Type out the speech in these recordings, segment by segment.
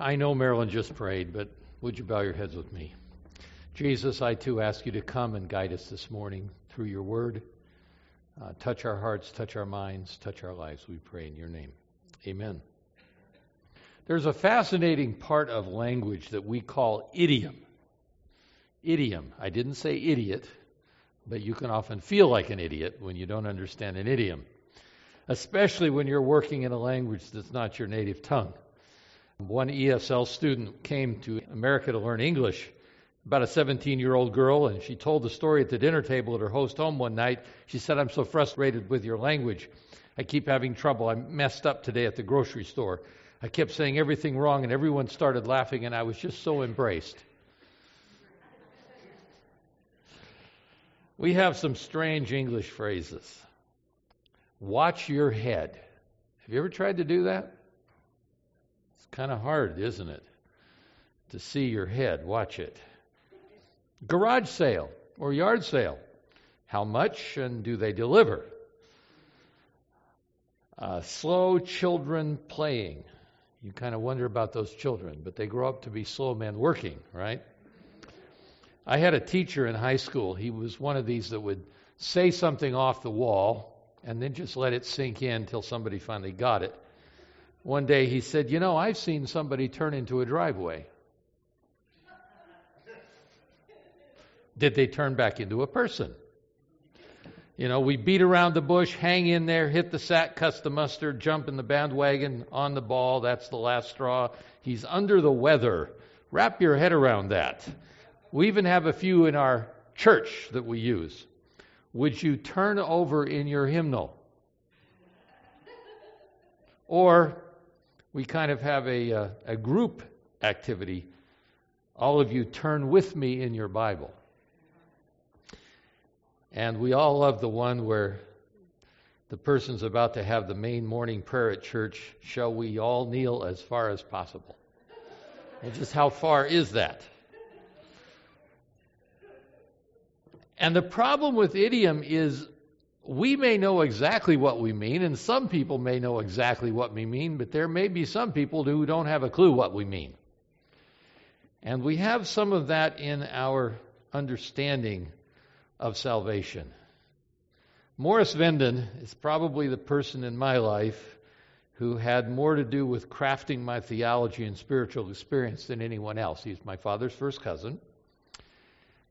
I know Marilyn just prayed, but would you bow your heads with me? Jesus, I too ask you to come and guide us this morning through your word. Uh, touch our hearts, touch our minds, touch our lives, we pray in your name. Amen. There's a fascinating part of language that we call idiom. Idiom. I didn't say idiot, but you can often feel like an idiot when you don't understand an idiom, especially when you're working in a language that's not your native tongue. One ESL student came to America to learn English, about a 17 year old girl, and she told the story at the dinner table at her host home one night. She said, I'm so frustrated with your language. I keep having trouble. I messed up today at the grocery store. I kept saying everything wrong, and everyone started laughing, and I was just so embraced. We have some strange English phrases. Watch your head. Have you ever tried to do that? Kind of hard, isn't it? To see your head, watch it. Garage sale or yard sale. How much and do they deliver? Uh, slow children playing. You kind of wonder about those children, but they grow up to be slow men working, right? I had a teacher in high school. He was one of these that would say something off the wall and then just let it sink in until somebody finally got it. One day he said, You know, I've seen somebody turn into a driveway. Did they turn back into a person? You know, we beat around the bush, hang in there, hit the sack, cuss the mustard, jump in the bandwagon, on the ball. That's the last straw. He's under the weather. Wrap your head around that. We even have a few in our church that we use. Would you turn over in your hymnal? Or we kind of have a, a, uh, a group activity. All of you turn with me in your Bible. And we all love the one where the person's about to have the main morning prayer at church. Shall we all kneel as far as possible? And just how far is that? And the problem with idiom is we may know exactly what we mean, and some people may know exactly what we mean, but there may be some people who don't have a clue what we mean. And we have some of that in our understanding of salvation. Morris Venden is probably the person in my life who had more to do with crafting my theology and spiritual experience than anyone else. He's my father's first cousin.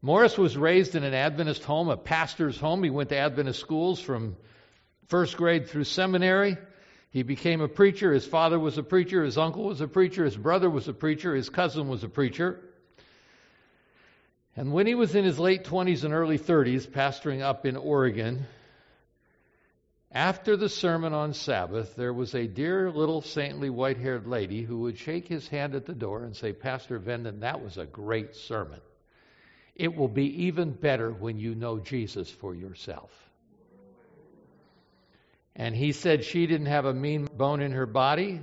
Morris was raised in an Adventist home, a pastor's home. He went to Adventist schools from first grade through seminary. He became a preacher. His father was a preacher. His uncle was a preacher. His brother was a preacher. His cousin was a preacher. And when he was in his late 20s and early 30s, pastoring up in Oregon, after the sermon on Sabbath, there was a dear little saintly white haired lady who would shake his hand at the door and say, Pastor Venden, that was a great sermon. It will be even better when you know Jesus for yourself. And he said she didn't have a mean bone in her body.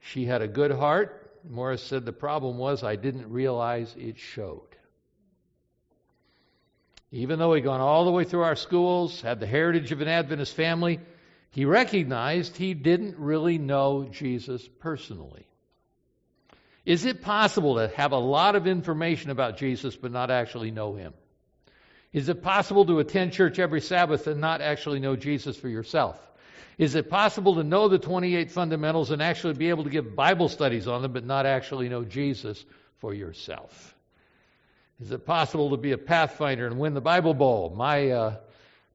She had a good heart. Morris said the problem was I didn't realize it showed. Even though he'd gone all the way through our schools, had the heritage of an Adventist family, he recognized he didn't really know Jesus personally. Is it possible to have a lot of information about Jesus but not actually know him? Is it possible to attend church every Sabbath and not actually know Jesus for yourself? Is it possible to know the 28 fundamentals and actually be able to give Bible studies on them but not actually know Jesus for yourself? Is it possible to be a Pathfinder and win the Bible Bowl? My uh,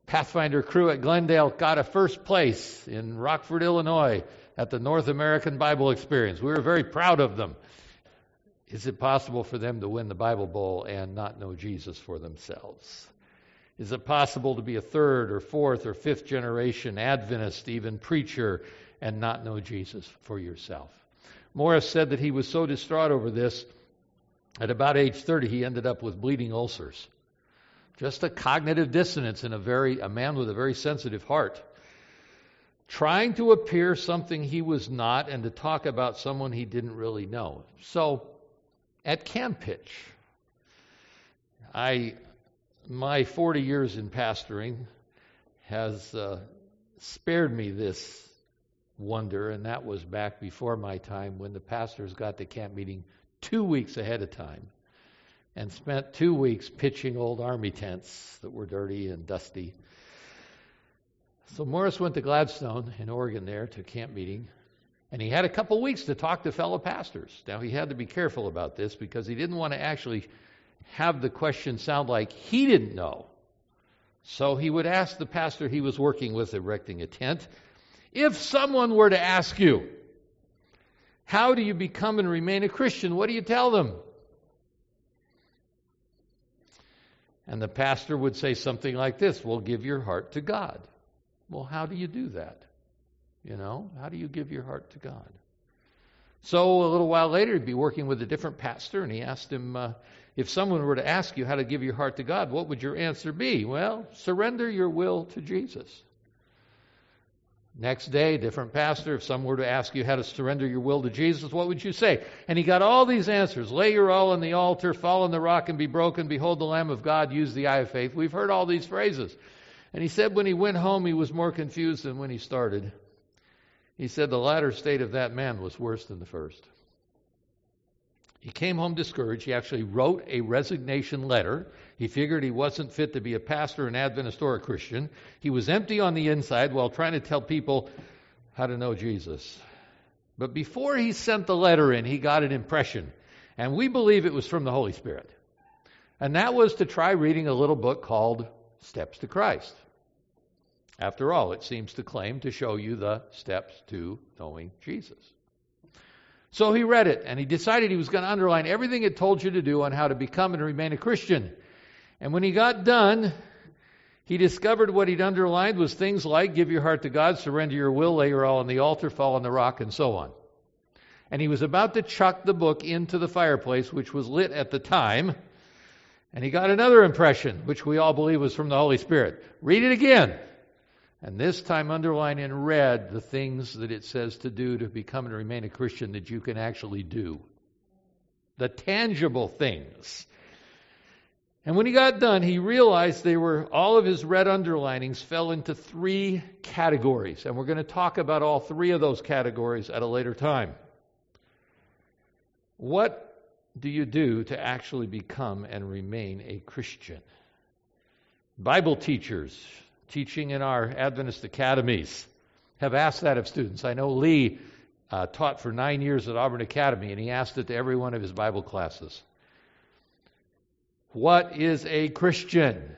Pathfinder crew at Glendale got a first place in Rockford, Illinois at the North American Bible Experience. We were very proud of them. Is it possible for them to win the Bible Bowl and not know Jesus for themselves? Is it possible to be a third or fourth or fifth generation Adventist, even preacher, and not know Jesus for yourself? Morris said that he was so distraught over this, at about age 30, he ended up with bleeding ulcers. Just a cognitive dissonance in a very a man with a very sensitive heart. Trying to appear something he was not and to talk about someone he didn't really know. So at camp pitch. I, my 40 years in pastoring has uh, spared me this wonder, and that was back before my time when the pastors got to camp meeting two weeks ahead of time and spent two weeks pitching old army tents that were dirty and dusty. So Morris went to Gladstone in Oregon there to camp meeting, and he had a couple weeks to talk to fellow pastors. Now he had to be careful about this because he didn't want to actually have the question sound like he didn't know. So he would ask the pastor he was working with erecting a tent, if someone were to ask you, how do you become and remain a Christian? What do you tell them? And the pastor would say something like this Well, give your heart to God. Well, how do you do that? You know, how do you give your heart to God? So a little while later, he'd be working with a different pastor, and he asked him, uh, If someone were to ask you how to give your heart to God, what would your answer be? Well, surrender your will to Jesus. Next day, different pastor, if someone were to ask you how to surrender your will to Jesus, what would you say? And he got all these answers. Lay your all on the altar, fall on the rock and be broken. Behold the Lamb of God, use the eye of faith. We've heard all these phrases. And he said when he went home, he was more confused than when he started. He said the latter state of that man was worse than the first. He came home discouraged. He actually wrote a resignation letter. He figured he wasn't fit to be a pastor, an Adventist, or a Christian. He was empty on the inside while trying to tell people how to know Jesus. But before he sent the letter in, he got an impression. And we believe it was from the Holy Spirit. And that was to try reading a little book called Steps to Christ. After all, it seems to claim to show you the steps to knowing Jesus. So he read it and he decided he was going to underline everything it told you to do on how to become and remain a Christian. And when he got done, he discovered what he'd underlined was things like give your heart to God, surrender your will, lay your all on the altar, fall on the rock, and so on. And he was about to chuck the book into the fireplace, which was lit at the time. And he got another impression, which we all believe was from the Holy Spirit. Read it again. And this time underline in red the things that it says to do to become and remain a Christian that you can actually do. The tangible things. And when he got done, he realized they were all of his red underlinings fell into three categories. And we're going to talk about all three of those categories at a later time. What do you do to actually become and remain a Christian? Bible teachers teaching in our Adventist academies have asked that of students. I know Lee uh, taught for nine years at Auburn Academy, and he asked it to every one of his Bible classes. What is a Christian?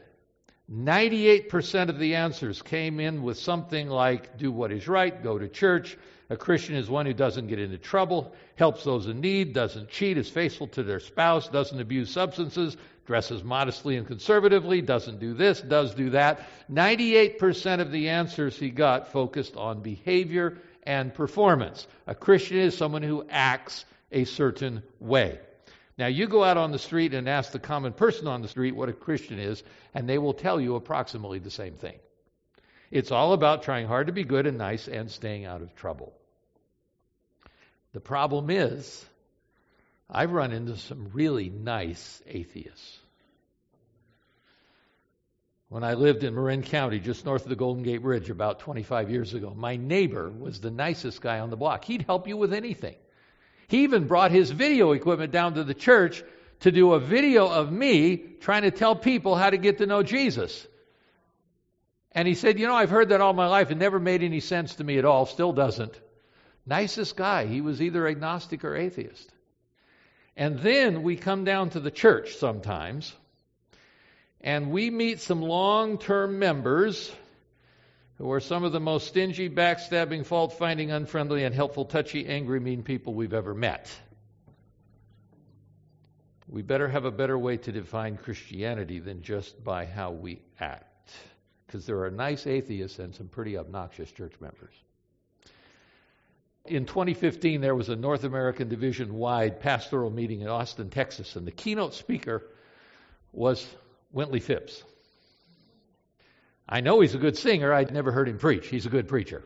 98% of the answers came in with something like do what is right, go to church. A Christian is one who doesn't get into trouble, helps those in need, doesn't cheat, is faithful to their spouse, doesn't abuse substances, dresses modestly and conservatively, doesn't do this, does do that. 98% of the answers he got focused on behavior and performance. A Christian is someone who acts a certain way. Now, you go out on the street and ask the common person on the street what a Christian is, and they will tell you approximately the same thing. It's all about trying hard to be good and nice and staying out of trouble. The problem is, I've run into some really nice atheists. When I lived in Marin County, just north of the Golden Gate Bridge, about 25 years ago, my neighbor was the nicest guy on the block. He'd help you with anything. He even brought his video equipment down to the church to do a video of me trying to tell people how to get to know Jesus. And he said, You know, I've heard that all my life. It never made any sense to me at all, still doesn't. Nicest guy. He was either agnostic or atheist. And then we come down to the church sometimes, and we meet some long term members who are some of the most stingy, backstabbing, fault finding, unfriendly, unhelpful, touchy, angry, mean people we've ever met. We better have a better way to define Christianity than just by how we act. Because there are nice atheists and some pretty obnoxious church members. In 2015, there was a North American division wide pastoral meeting in Austin, Texas, and the keynote speaker was Wintley Phipps. I know he's a good singer. I'd never heard him preach. He's a good preacher.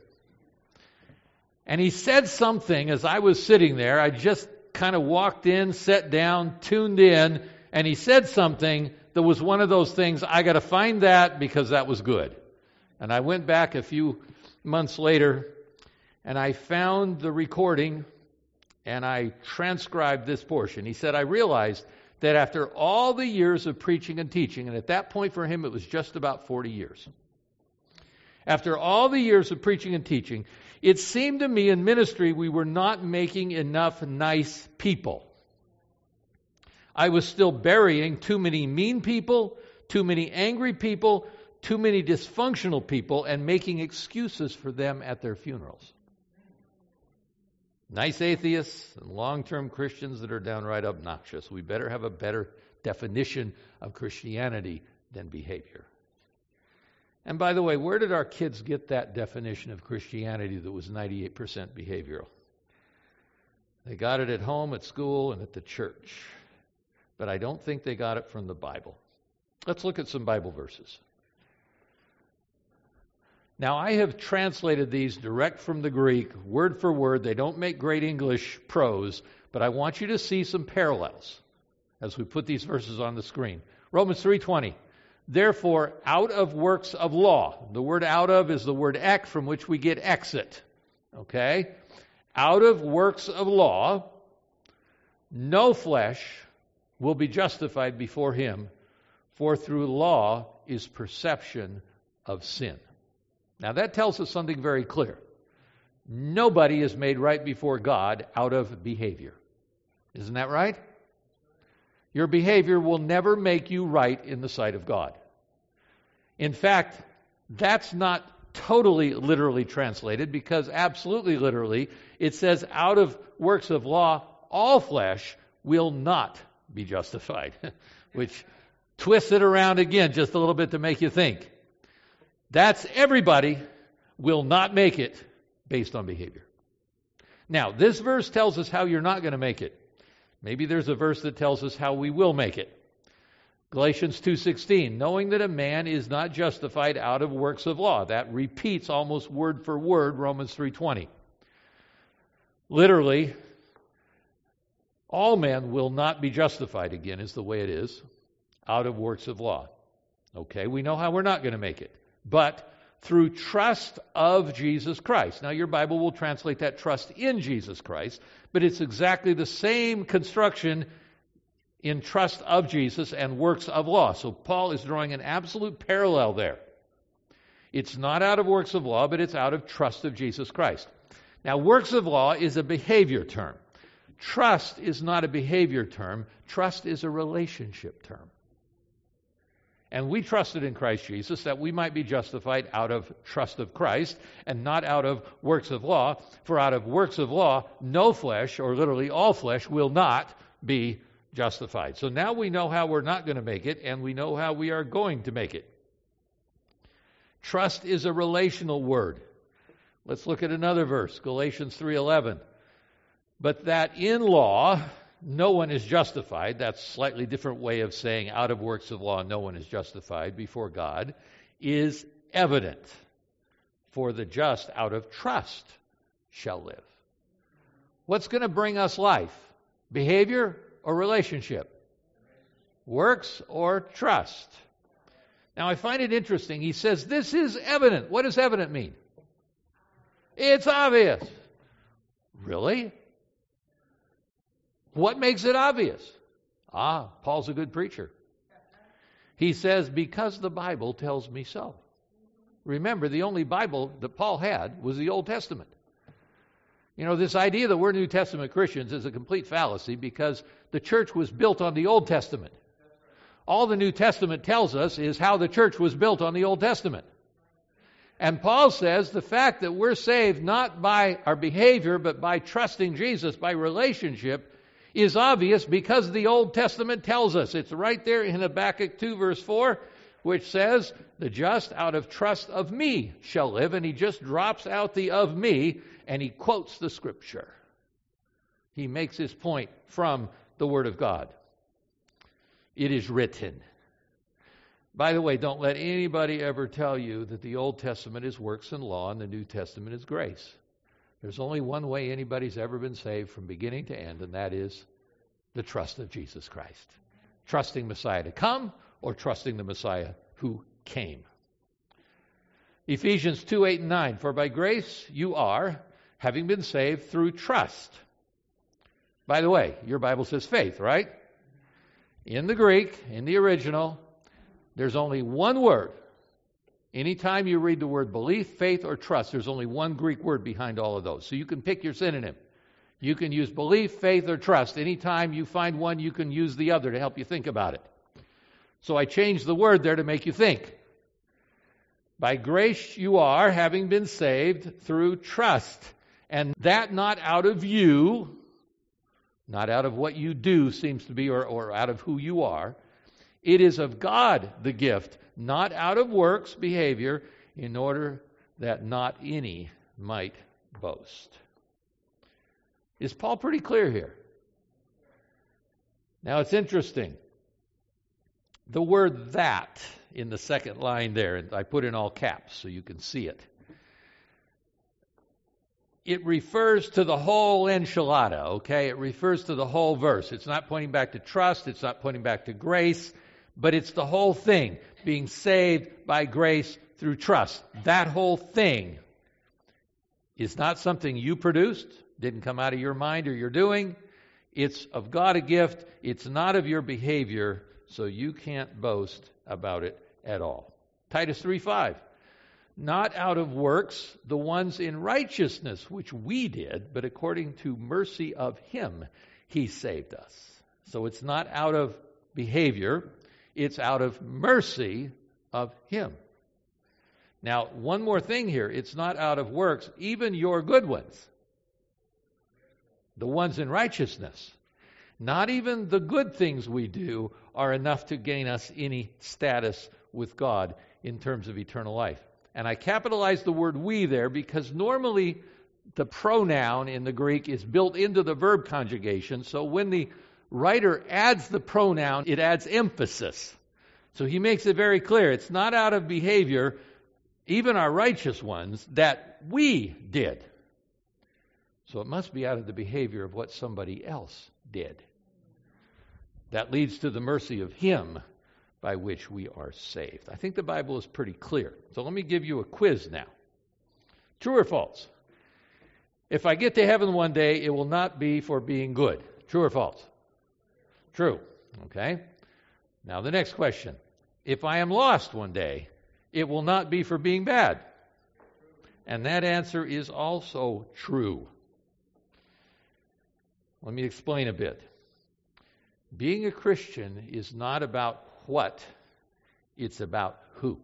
And he said something as I was sitting there. I just kind of walked in, sat down, tuned in, and he said something that was one of those things, I got to find that because that was good. And I went back a few months later and I found the recording and I transcribed this portion. He said, I realized that after all the years of preaching and teaching, and at that point for him it was just about 40 years, after all the years of preaching and teaching, it seemed to me in ministry we were not making enough nice people. I was still burying too many mean people, too many angry people, too many dysfunctional people, and making excuses for them at their funerals. Nice atheists and long term Christians that are downright obnoxious. We better have a better definition of Christianity than behavior. And by the way, where did our kids get that definition of Christianity that was 98% behavioral? They got it at home, at school, and at the church. But I don't think they got it from the Bible. Let's look at some Bible verses. Now, I have translated these direct from the Greek, word for word. They don't make great English prose, but I want you to see some parallels as we put these verses on the screen. Romans 3:20. Therefore, out of works of law. The word out of is the word ek from which we get exit. Okay? Out of works of law, no flesh will be justified before him, for through law is perception of sin. Now that tells us something very clear. Nobody is made right before God out of behavior. Isn't that right? Your behavior will never make you right in the sight of God. In fact, that's not totally literally translated because absolutely literally it says out of works of law all flesh will not be justified, which twists it around again just a little bit to make you think. That's everybody will not make it based on behavior. Now, this verse tells us how you're not going to make it. Maybe there's a verse that tells us how we will make it. Galatians 2:16, knowing that a man is not justified out of works of law. That repeats almost word for word Romans 3:20. Literally, all men will not be justified again is the way it is out of works of law. Okay, we know how we're not going to make it but through trust of Jesus Christ. Now, your Bible will translate that trust in Jesus Christ, but it's exactly the same construction in trust of Jesus and works of law. So, Paul is drawing an absolute parallel there. It's not out of works of law, but it's out of trust of Jesus Christ. Now, works of law is a behavior term. Trust is not a behavior term, trust is a relationship term. And we trusted in Christ Jesus that we might be justified out of trust of Christ and not out of works of law. For out of works of law, no flesh, or literally all flesh, will not be justified. So now we know how we're not going to make it, and we know how we are going to make it. Trust is a relational word. Let's look at another verse, Galatians 3:11. But that in law no one is justified. That's a slightly different way of saying out of works of law, no one is justified before God, is evident. For the just out of trust shall live. What's going to bring us life? Behavior or relationship? Works or trust? Now, I find it interesting. He says, This is evident. What does evident mean? It's obvious. Really? What makes it obvious? Ah, Paul's a good preacher. He says, Because the Bible tells me so. Remember, the only Bible that Paul had was the Old Testament. You know, this idea that we're New Testament Christians is a complete fallacy because the church was built on the Old Testament. All the New Testament tells us is how the church was built on the Old Testament. And Paul says the fact that we're saved not by our behavior, but by trusting Jesus, by relationship, is obvious because the Old Testament tells us. It's right there in Habakkuk 2, verse 4, which says, The just out of trust of me shall live. And he just drops out the of me and he quotes the scripture. He makes his point from the Word of God. It is written. By the way, don't let anybody ever tell you that the Old Testament is works and law and the New Testament is grace. There's only one way anybody's ever been saved from beginning to end, and that is the trust of Jesus Christ. Trusting Messiah to come or trusting the Messiah who came. Ephesians 2 8 and 9. For by grace you are, having been saved through trust. By the way, your Bible says faith, right? In the Greek, in the original, there's only one word. Anytime you read the word belief, faith, or trust, there's only one Greek word behind all of those. So you can pick your synonym. You can use belief, faith, or trust. Anytime you find one, you can use the other to help you think about it. So I changed the word there to make you think. By grace you are, having been saved through trust. And that not out of you, not out of what you do seems to be, or, or out of who you are. It is of God the gift, not out of works behavior, in order that not any might boast. Is Paul pretty clear here? Now it's interesting. The word that in the second line there, and I put in all caps so you can see it. It refers to the whole enchilada, okay? It refers to the whole verse. It's not pointing back to trust, it's not pointing back to grace, but it's the whole thing being saved by grace through trust. That whole thing is not something you produced, didn't come out of your mind or your doing. It's of God a gift. It's not of your behavior, so you can't boast about it at all. Titus 3 5. Not out of works, the ones in righteousness which we did, but according to mercy of Him, He saved us. So it's not out of behavior, it's out of mercy of Him. Now, one more thing here it's not out of works, even your good ones, the ones in righteousness. Not even the good things we do are enough to gain us any status with God in terms of eternal life. And I capitalize the word we there because normally the pronoun in the Greek is built into the verb conjugation. So when the writer adds the pronoun, it adds emphasis. So he makes it very clear it's not out of behavior, even our righteous ones, that we did. So it must be out of the behavior of what somebody else did. That leads to the mercy of Him by which we are saved. I think the Bible is pretty clear. So let me give you a quiz now. True or false? If I get to heaven one day, it will not be for being good. True or false? True. Okay. Now, the next question. If I am lost one day, it will not be for being bad. And that answer is also true. Let me explain a bit. Being a Christian is not about what, it's about who.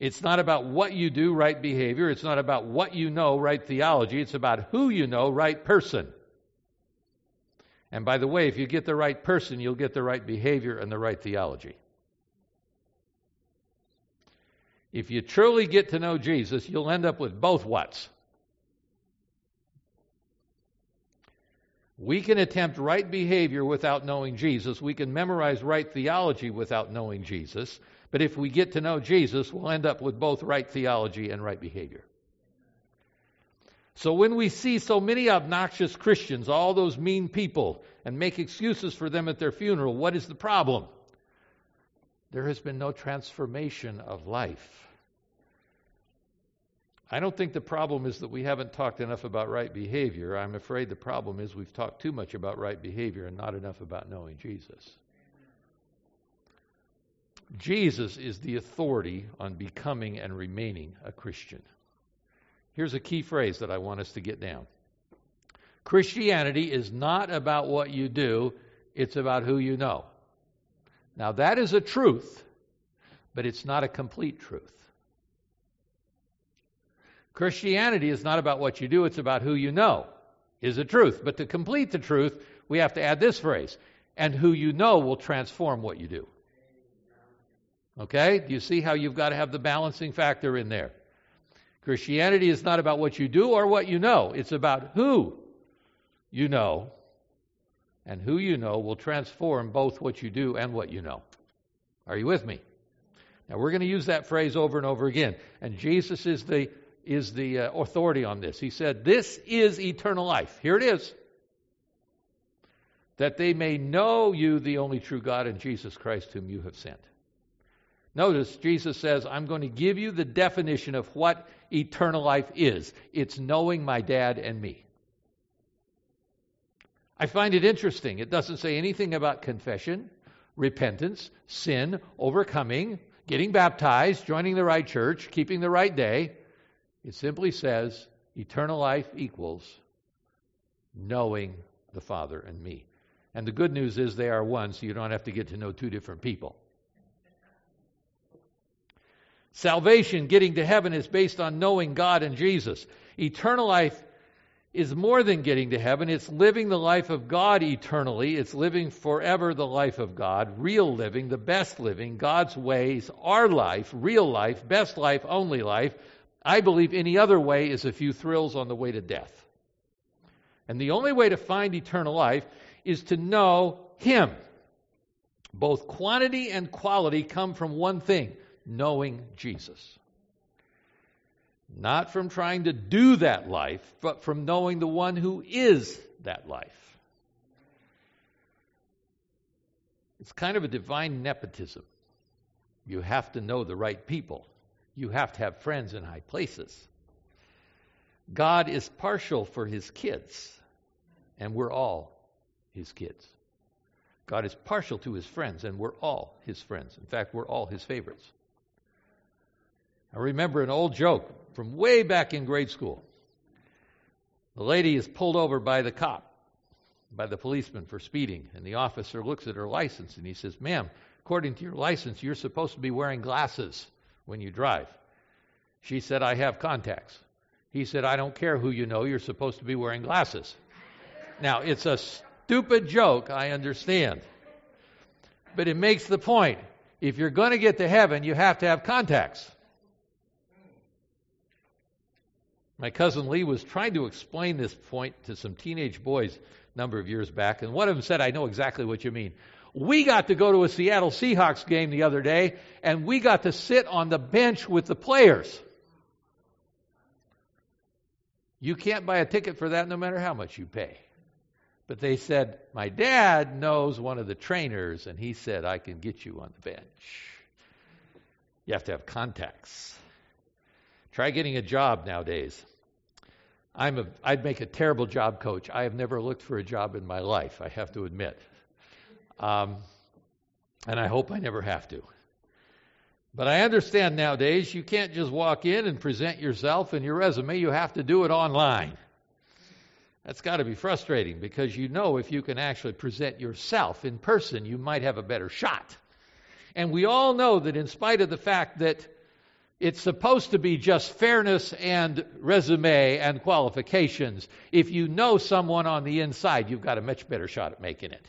It's not about what you do, right behavior. It's not about what you know, right theology. It's about who you know, right person. And by the way, if you get the right person, you'll get the right behavior and the right theology. If you truly get to know Jesus, you'll end up with both whats. We can attempt right behavior without knowing Jesus. We can memorize right theology without knowing Jesus. But if we get to know Jesus, we'll end up with both right theology and right behavior. So when we see so many obnoxious Christians, all those mean people, and make excuses for them at their funeral, what is the problem? There has been no transformation of life. I don't think the problem is that we haven't talked enough about right behavior. I'm afraid the problem is we've talked too much about right behavior and not enough about knowing Jesus. Jesus is the authority on becoming and remaining a Christian. Here's a key phrase that I want us to get down Christianity is not about what you do, it's about who you know. Now, that is a truth, but it's not a complete truth. Christianity is not about what you do, it's about who you know, is the truth. But to complete the truth, we have to add this phrase and who you know will transform what you do. Okay? Do you see how you've got to have the balancing factor in there? Christianity is not about what you do or what you know, it's about who you know. And who you know will transform both what you do and what you know. Are you with me? Now, we're going to use that phrase over and over again. And Jesus is the is the uh, authority on this. He said, This is eternal life. Here it is. That they may know you, the only true God, and Jesus Christ, whom you have sent. Notice Jesus says, I'm going to give you the definition of what eternal life is it's knowing my dad and me. I find it interesting. It doesn't say anything about confession, repentance, sin, overcoming, getting baptized, joining the right church, keeping the right day. It simply says eternal life equals knowing the Father and me. And the good news is they are one, so you don't have to get to know two different people. Salvation, getting to heaven, is based on knowing God and Jesus. Eternal life is more than getting to heaven. It's living the life of God eternally. It's living forever the life of God, real living, the best living, God's ways, our life, real life, best life, only life. I believe any other way is a few thrills on the way to death. And the only way to find eternal life is to know Him. Both quantity and quality come from one thing knowing Jesus. Not from trying to do that life, but from knowing the one who is that life. It's kind of a divine nepotism. You have to know the right people. You have to have friends in high places. God is partial for his kids, and we're all his kids. God is partial to his friends, and we're all his friends. In fact, we're all his favorites. I remember an old joke from way back in grade school. The lady is pulled over by the cop, by the policeman for speeding, and the officer looks at her license and he says, Ma'am, according to your license, you're supposed to be wearing glasses when you drive. She said, I have contacts. He said, I don't care who you know, you're supposed to be wearing glasses. Now, it's a stupid joke, I understand. But it makes the point. If you're going to get to heaven, you have to have contacts. My cousin Lee was trying to explain this point to some teenage boys a number of years back, and one of them said, I know exactly what you mean. We got to go to a Seattle Seahawks game the other day, and we got to sit on the bench with the players. You can't buy a ticket for that no matter how much you pay. But they said, My dad knows one of the trainers, and he said, I can get you on the bench. You have to have contacts. Try getting a job nowadays. I'm a, I'd make a terrible job coach. I have never looked for a job in my life, I have to admit. Um, and I hope I never have to. But I understand nowadays you can't just walk in and present yourself and your resume, you have to do it online. That's got to be frustrating because you know if you can actually present yourself in person, you might have a better shot. And we all know that in spite of the fact that it's supposed to be just fairness and resume and qualifications. If you know someone on the inside, you've got a much better shot at making it.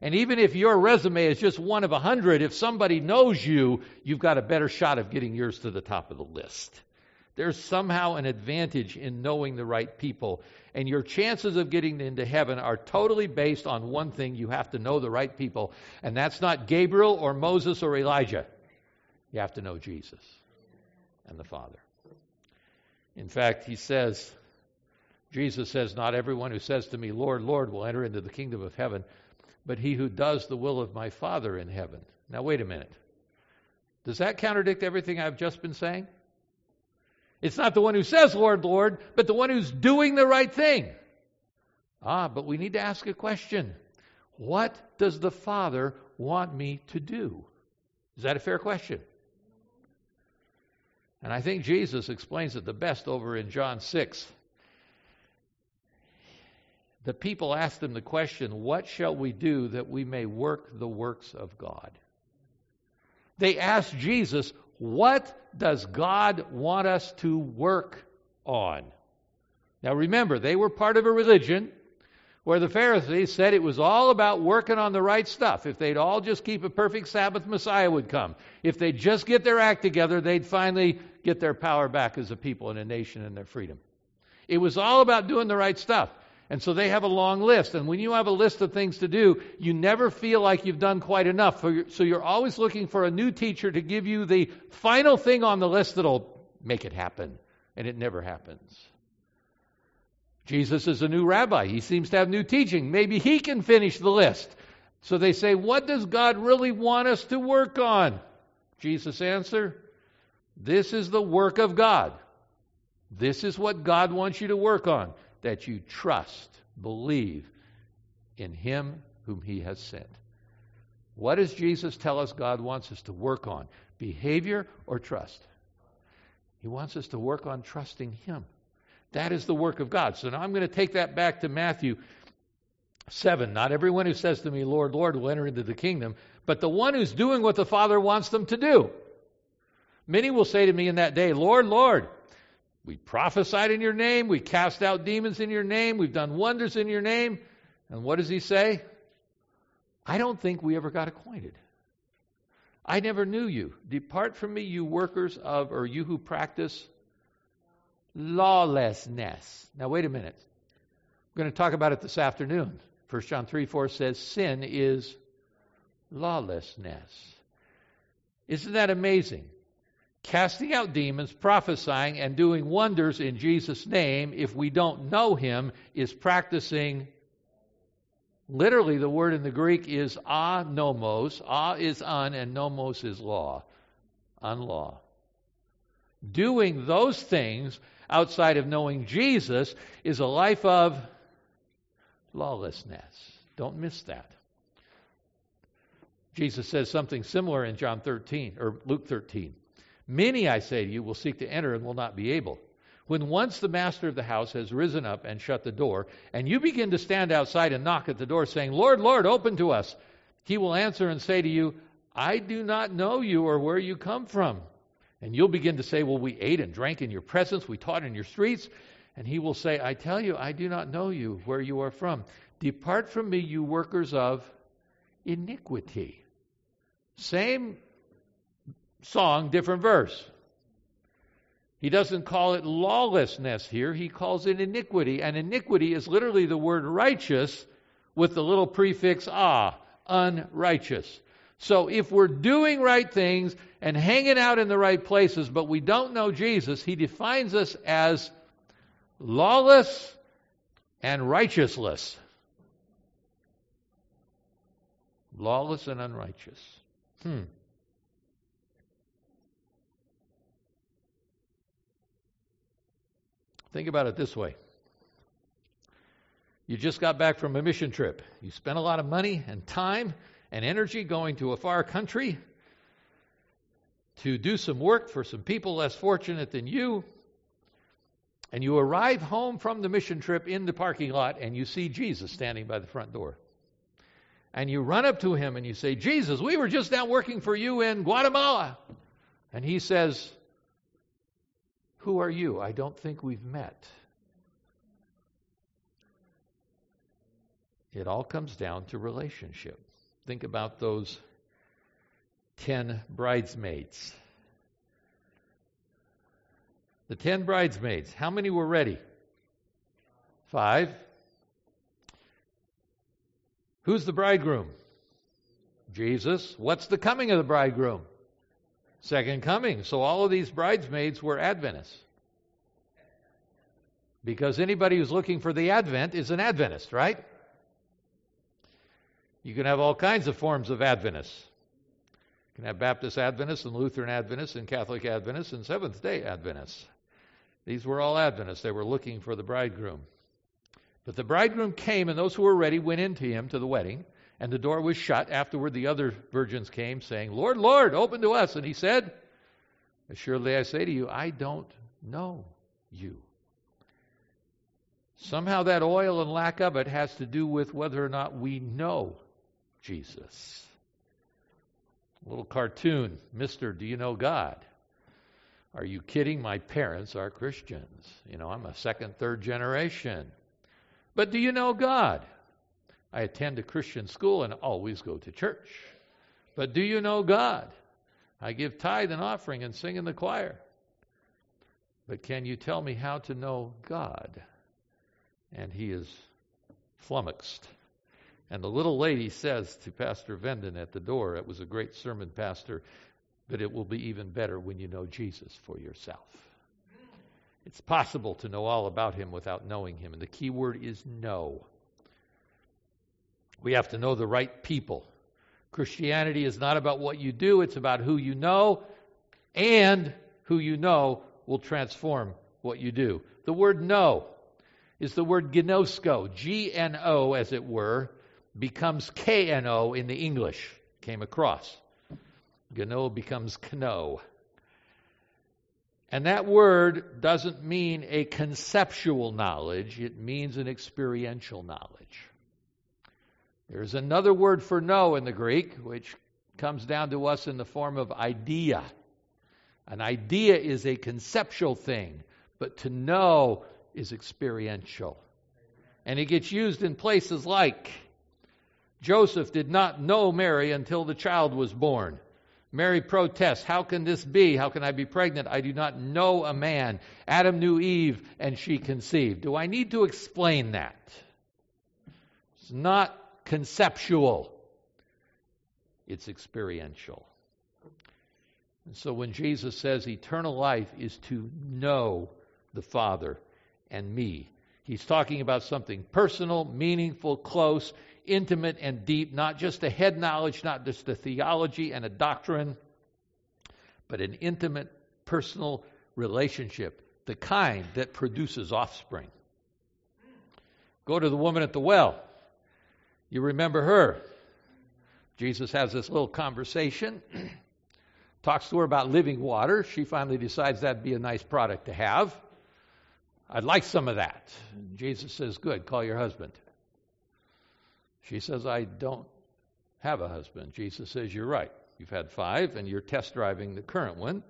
And even if your resume is just one of a hundred, if somebody knows you, you've got a better shot of getting yours to the top of the list. There's somehow an advantage in knowing the right people. And your chances of getting into heaven are totally based on one thing you have to know the right people. And that's not Gabriel or Moses or Elijah. You have to know Jesus and the Father. In fact, he says, Jesus says, Not everyone who says to me, Lord, Lord, will enter into the kingdom of heaven, but he who does the will of my Father in heaven. Now, wait a minute. Does that contradict everything I've just been saying? It's not the one who says, Lord, Lord, but the one who's doing the right thing. Ah, but we need to ask a question. What does the Father want me to do? Is that a fair question? And I think Jesus explains it the best over in John 6. The people asked him the question, What shall we do that we may work the works of God? They asked Jesus, What does God want us to work on? Now remember, they were part of a religion where the Pharisees said it was all about working on the right stuff. If they'd all just keep a perfect Sabbath, Messiah would come. If they'd just get their act together, they'd finally get their power back as a people and a nation and their freedom. It was all about doing the right stuff. And so they have a long list. And when you have a list of things to do, you never feel like you've done quite enough. So you're always looking for a new teacher to give you the final thing on the list that'll make it happen. And it never happens. Jesus is a new rabbi. He seems to have new teaching. Maybe he can finish the list. So they say, What does God really want us to work on? Jesus' answer? This is the work of God. This is what God wants you to work on that you trust, believe in Him whom He has sent. What does Jesus tell us God wants us to work on? Behavior or trust? He wants us to work on trusting Him. That is the work of God. So now I'm going to take that back to Matthew 7. Not everyone who says to me, Lord, Lord, will enter into the kingdom, but the one who's doing what the Father wants them to do. Many will say to me in that day, Lord, Lord, we prophesied in your name, we cast out demons in your name, we've done wonders in your name. And what does he say? I don't think we ever got acquainted. I never knew you. Depart from me, you workers of, or you who practice lawlessness. Now, wait a minute. We're going to talk about it this afternoon. 1 John 3 4 says, Sin is lawlessness. Isn't that amazing? Casting out demons, prophesying, and doing wonders in Jesus' name, if we don't know him, is practicing. Literally, the word in the Greek is a nomos. A is un, and nomos is law. Unlaw. Doing those things outside of knowing Jesus is a life of lawlessness. Don't miss that. Jesus says something similar in John 13 or Luke 13. Many, I say to you, will seek to enter and will not be able. When once the master of the house has risen up and shut the door, and you begin to stand outside and knock at the door, saying, Lord, Lord, open to us, he will answer and say to you, I do not know you or where you come from. And you'll begin to say, Well, we ate and drank in your presence, we taught in your streets. And he will say, I tell you, I do not know you, where you are from. Depart from me, you workers of iniquity. Same song, different verse. He doesn't call it lawlessness here, he calls it iniquity. And iniquity is literally the word righteous with the little prefix ah, unrighteous. So if we're doing right things and hanging out in the right places, but we don't know Jesus, he defines us as lawless and righteousless. Lawless and unrighteous. Hmm. Think about it this way. You just got back from a mission trip. You spent a lot of money and time and energy going to a far country to do some work for some people less fortunate than you. And you arrive home from the mission trip in the parking lot and you see Jesus standing by the front door. And you run up to him and you say, Jesus, we were just now working for you in Guatemala. And he says, Who are you? I don't think we've met. It all comes down to relationship. Think about those 10 bridesmaids. The 10 bridesmaids, how many were ready? Five. Who's the bridegroom? Jesus. What's the coming of the bridegroom? Second coming. So all of these bridesmaids were Adventists. Because anybody who's looking for the Advent is an Adventist, right? You can have all kinds of forms of Adventists. You can have Baptist Adventists and Lutheran Adventists and Catholic Adventists and Seventh day Adventists. These were all Adventists. They were looking for the bridegroom. But the bridegroom came, and those who were ready went into him to the wedding, and the door was shut. Afterward, the other virgins came, saying, Lord, Lord, open to us. And he said, Assuredly I say to you, I don't know you. Somehow that oil and lack of it has to do with whether or not we know Jesus. A little cartoon, Mister, do you know God? Are you kidding? My parents are Christians. You know, I'm a second, third generation. But do you know God? I attend a Christian school and always go to church. But do you know God? I give tithe and offering and sing in the choir. But can you tell me how to know God? And he is flummoxed. And the little lady says to Pastor Venden at the door, it was a great sermon, Pastor, but it will be even better when you know Jesus for yourself. It's possible to know all about him without knowing him, and the key word is know. We have to know the right people Christianity is not about what you do, it's about who you know, and who you know will transform what you do. The word know is the word gnosko, G N O as it were, becomes K N O in the English. Came across. Gno becomes kno. And that word doesn't mean a conceptual knowledge, it means an experiential knowledge. There's another word for know in the Greek, which comes down to us in the form of idea. An idea is a conceptual thing, but to know is experiential. And it gets used in places like Joseph did not know Mary until the child was born. Mary protests, How can this be? How can I be pregnant? I do not know a man. Adam knew Eve, and she conceived. Do I need to explain that? It's not conceptual, it's experiential. And so when Jesus says eternal life is to know the Father and me, he's talking about something personal, meaningful, close, intimate, and deep, not just a head knowledge, not just a theology and a doctrine, but an intimate, personal relationship, the kind that produces offspring. Go to the woman at the well. You remember her. Jesus has this little conversation talks to her about living water. She finally decides that'd be a nice product to have. I'd like some of that. Jesus says, Good, call your husband. She says, I don't have a husband. Jesus says, You're right. You've had five, and you're test driving the current one.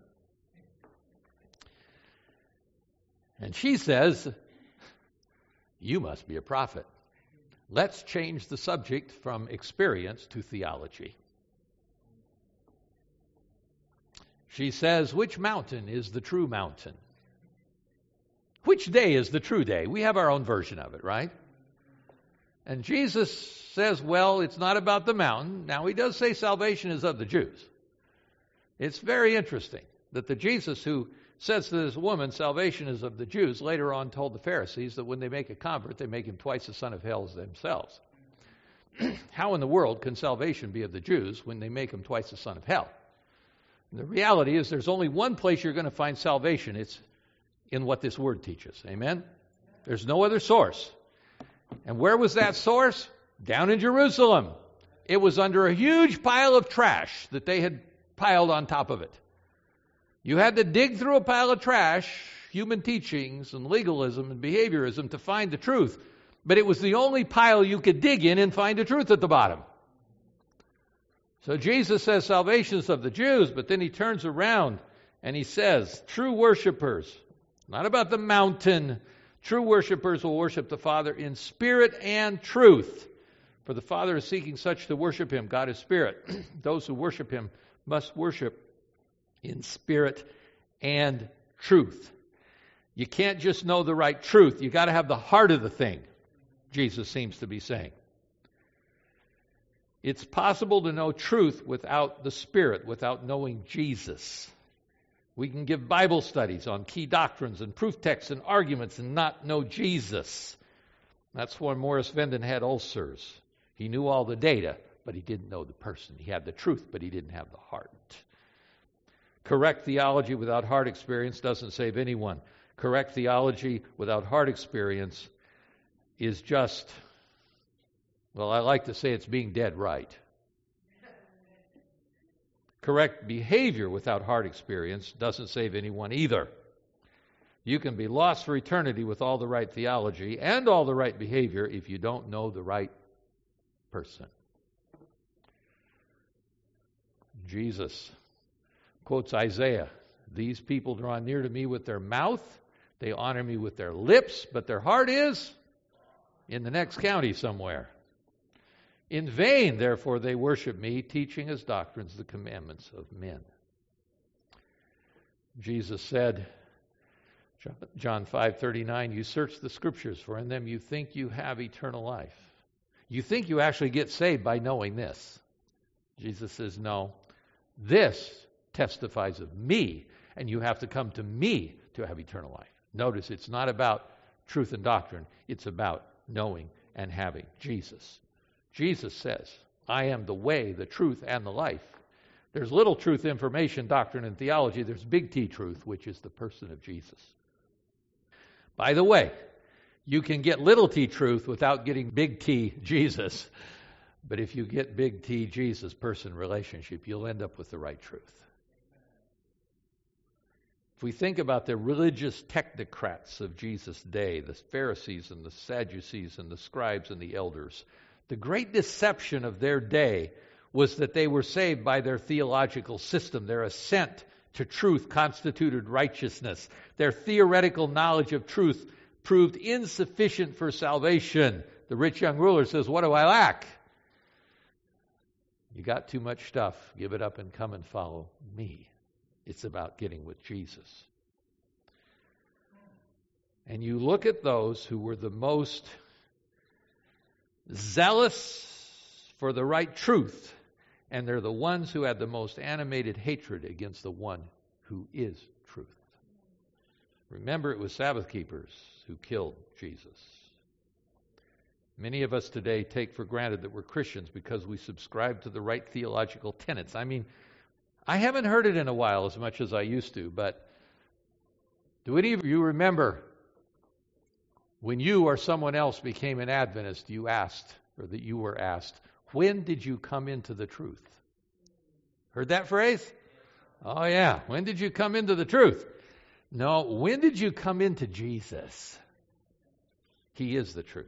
And she says, You must be a prophet. Let's change the subject from experience to theology. She says, Which mountain is the true mountain? Which day is the true day? We have our own version of it, right? And Jesus says, Well, it's not about the mountain. Now, he does say salvation is of the Jews. It's very interesting that the Jesus who says to this woman, salvation is of the Jews, later on told the Pharisees that when they make a convert, they make him twice the son of hell as themselves. How in the world can salvation be of the Jews when they make him twice the son of hell? The reality is there's only one place you're going to find salvation. It's in what this word teaches. Amen? There's no other source. And where was that source? Down in Jerusalem. It was under a huge pile of trash that they had piled on top of it. You had to dig through a pile of trash, human teachings and legalism and behaviorism to find the truth. But it was the only pile you could dig in and find the truth at the bottom. So Jesus says salvation is of the Jews, but then he turns around and he says, true worshipers, not about the mountain, true worshipers will worship the Father in spirit and truth. For the Father is seeking such to worship him. God is spirit. Those who worship him must worship in spirit and truth. You can't just know the right truth. You've got to have the heart of the thing, Jesus seems to be saying. It's possible to know truth without the Spirit, without knowing Jesus. We can give Bible studies on key doctrines and proof texts and arguments and not know Jesus. That's why Morris Venden had ulcers. He knew all the data, but he didn't know the person. He had the truth, but he didn't have the heart. Correct theology without heart experience doesn't save anyone. Correct theology without heart experience is just well, I like to say it's being dead right. Correct behavior without heart experience doesn't save anyone either. You can be lost for eternity with all the right theology and all the right behavior if you don't know the right person. Jesus quotes Isaiah These people draw near to me with their mouth, they honor me with their lips, but their heart is in the next county somewhere. In vain, therefore, they worship me, teaching as doctrines the commandments of men. Jesus said, John 5:39, you search the scriptures for in them you think you have eternal life. You think you actually get saved by knowing this. Jesus says, "No. This testifies of me, and you have to come to me to have eternal life." Notice it's not about truth and doctrine, it's about knowing and having Jesus. Jesus says, I am the way, the truth, and the life. There's little truth information, doctrine, and theology. There's big T truth, which is the person of Jesus. By the way, you can get little t truth without getting big T Jesus. But if you get big T Jesus person relationship, you'll end up with the right truth. If we think about the religious technocrats of Jesus' day, the Pharisees and the Sadducees and the scribes and the elders, the great deception of their day was that they were saved by their theological system, their assent to truth constituted righteousness. Their theoretical knowledge of truth proved insufficient for salvation. The rich young ruler says, What do I lack? You got too much stuff. Give it up and come and follow me. It's about getting with Jesus. And you look at those who were the most zealous for the right truth and they're the ones who had the most animated hatred against the one who is truth. Remember, it was Sabbath keepers who killed Jesus. Many of us today take for granted that we're Christians because we subscribe to the right theological tenets. I mean, I haven't heard it in a while as much as I used to, but do any of you remember when you or someone else became an Adventist, you asked, or that you were asked, when did you come into the truth? Heard that phrase? Oh, yeah. When did you come into the truth? No, when did you come into Jesus? He is the truth.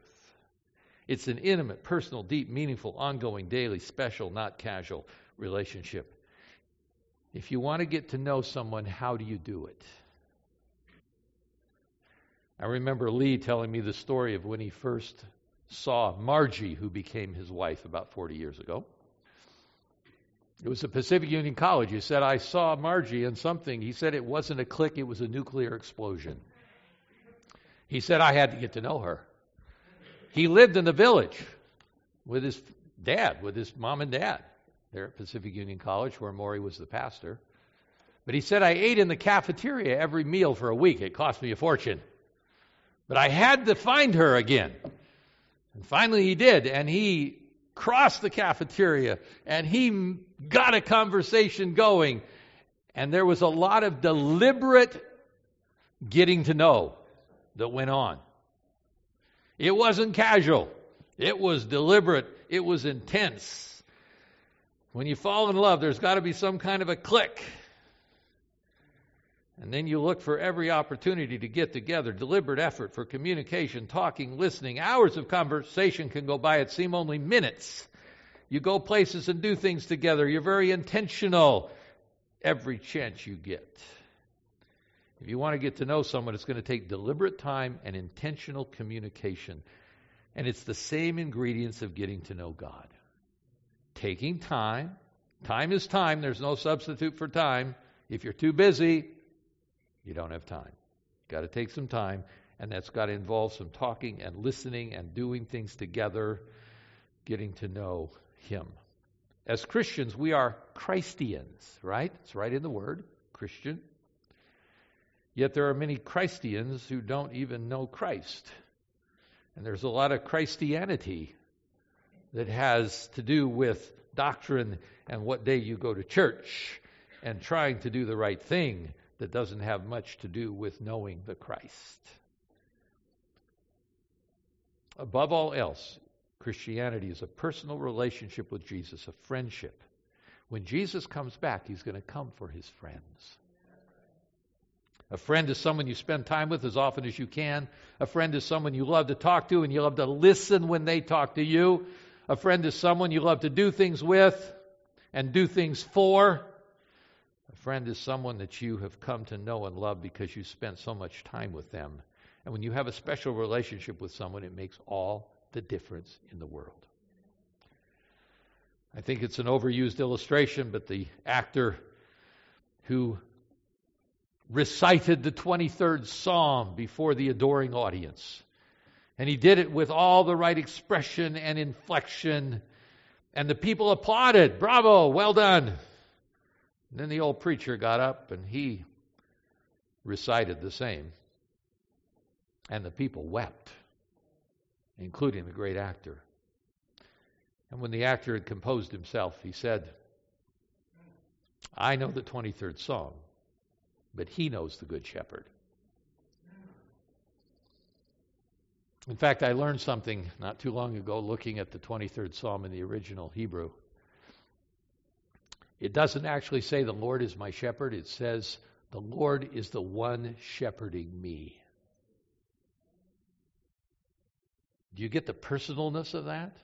It's an intimate, personal, deep, meaningful, ongoing, daily, special, not casual relationship. If you want to get to know someone, how do you do it? I remember Lee telling me the story of when he first saw Margie, who became his wife about 40 years ago. It was at Pacific Union College. He said, I saw Margie in something. He said it wasn't a click, it was a nuclear explosion. He said, I had to get to know her. He lived in the village with his dad, with his mom and dad, there at Pacific Union College, where Maury was the pastor. But he said, I ate in the cafeteria every meal for a week. It cost me a fortune. But I had to find her again. And finally he did, and he crossed the cafeteria and he got a conversation going. And there was a lot of deliberate getting to know that went on. It wasn't casual, it was deliberate, it was intense. When you fall in love, there's got to be some kind of a click. And then you look for every opportunity to get together, deliberate effort for communication, talking, listening. Hours of conversation can go by, it seem only minutes. You go places and do things together. You're very intentional every chance you get. If you want to get to know someone, it's going to take deliberate time and intentional communication. And it's the same ingredients of getting to know God. Taking time. Time is time. There's no substitute for time. If you're too busy, you don't have time. Got to take some time, and that's got to involve some talking and listening and doing things together, getting to know Him. As Christians, we are Christians, right? It's right in the word, Christian. Yet there are many Christians who don't even know Christ. And there's a lot of Christianity that has to do with doctrine and what day you go to church and trying to do the right thing that doesn't have much to do with knowing the Christ. Above all else, Christianity is a personal relationship with Jesus, a friendship. When Jesus comes back, he's going to come for his friends. A friend is someone you spend time with as often as you can. A friend is someone you love to talk to and you love to listen when they talk to you. A friend is someone you love to do things with and do things for. Friend is someone that you have come to know and love because you spent so much time with them. And when you have a special relationship with someone, it makes all the difference in the world. I think it's an overused illustration, but the actor who recited the 23rd Psalm before the adoring audience. And he did it with all the right expression and inflection. And the people applauded. Bravo, well done. And then the old preacher got up and he recited the same. And the people wept including the great actor. And when the actor had composed himself, he said, I know the 23rd Psalm, but he knows the Good Shepherd. In fact, I learned something not too long ago looking at the 23rd Psalm in the original Hebrew. It doesn't actually say, The Lord is my shepherd. It says, The Lord is the one shepherding me. Do you get the personalness of that?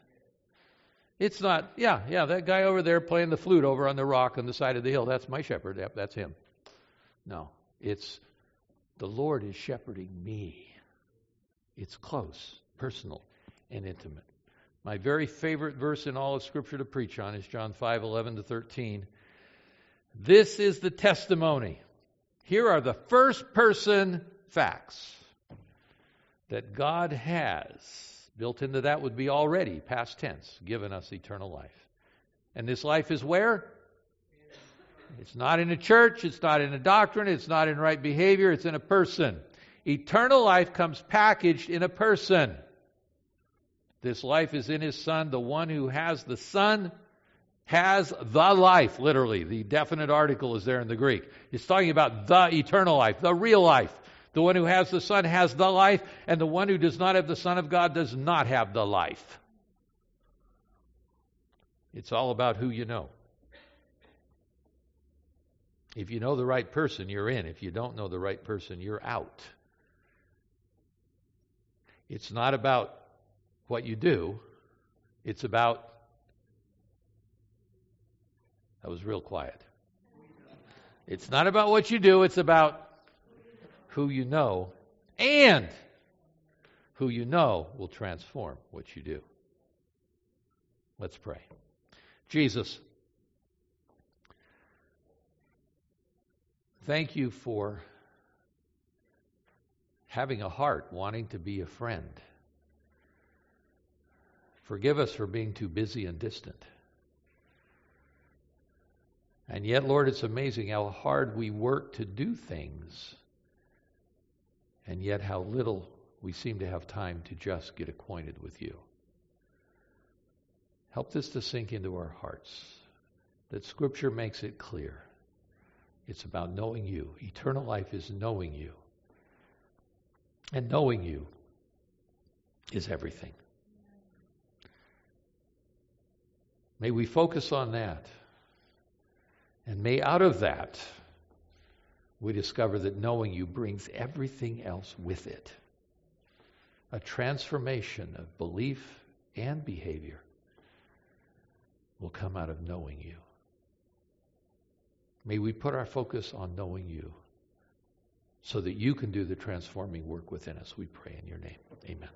It's not, yeah, yeah, that guy over there playing the flute over on the rock on the side of the hill, that's my shepherd. Yep, that's him. No, it's the Lord is shepherding me. It's close, personal, and intimate. My very favorite verse in all of Scripture to preach on is John 5 11 to 13. This is the testimony. Here are the first person facts that God has. Built into that would be already, past tense, given us eternal life. And this life is where? It's not in a church, it's not in a doctrine, it's not in right behavior, it's in a person. Eternal life comes packaged in a person. This life is in his Son. The one who has the Son has the life, literally. The definite article is there in the Greek. It's talking about the eternal life, the real life. The one who has the Son has the life, and the one who does not have the Son of God does not have the life. It's all about who you know. If you know the right person, you're in. If you don't know the right person, you're out. It's not about what you do, it's about. That was real quiet. It's not about what you do, it's about who you know, and who you know will transform what you do. Let's pray. Jesus, thank you for having a heart wanting to be a friend. Forgive us for being too busy and distant. And yet, Lord, it's amazing how hard we work to do things, and yet how little we seem to have time to just get acquainted with you. Help this to sink into our hearts, that Scripture makes it clear. It's about knowing you. Eternal life is knowing you. And knowing you is everything. May we focus on that. And may out of that, we discover that knowing you brings everything else with it a transformation of belief and behavior will come out of knowing you. May we put our focus on knowing you so that you can do the transforming work within us. We pray in your name. Amen.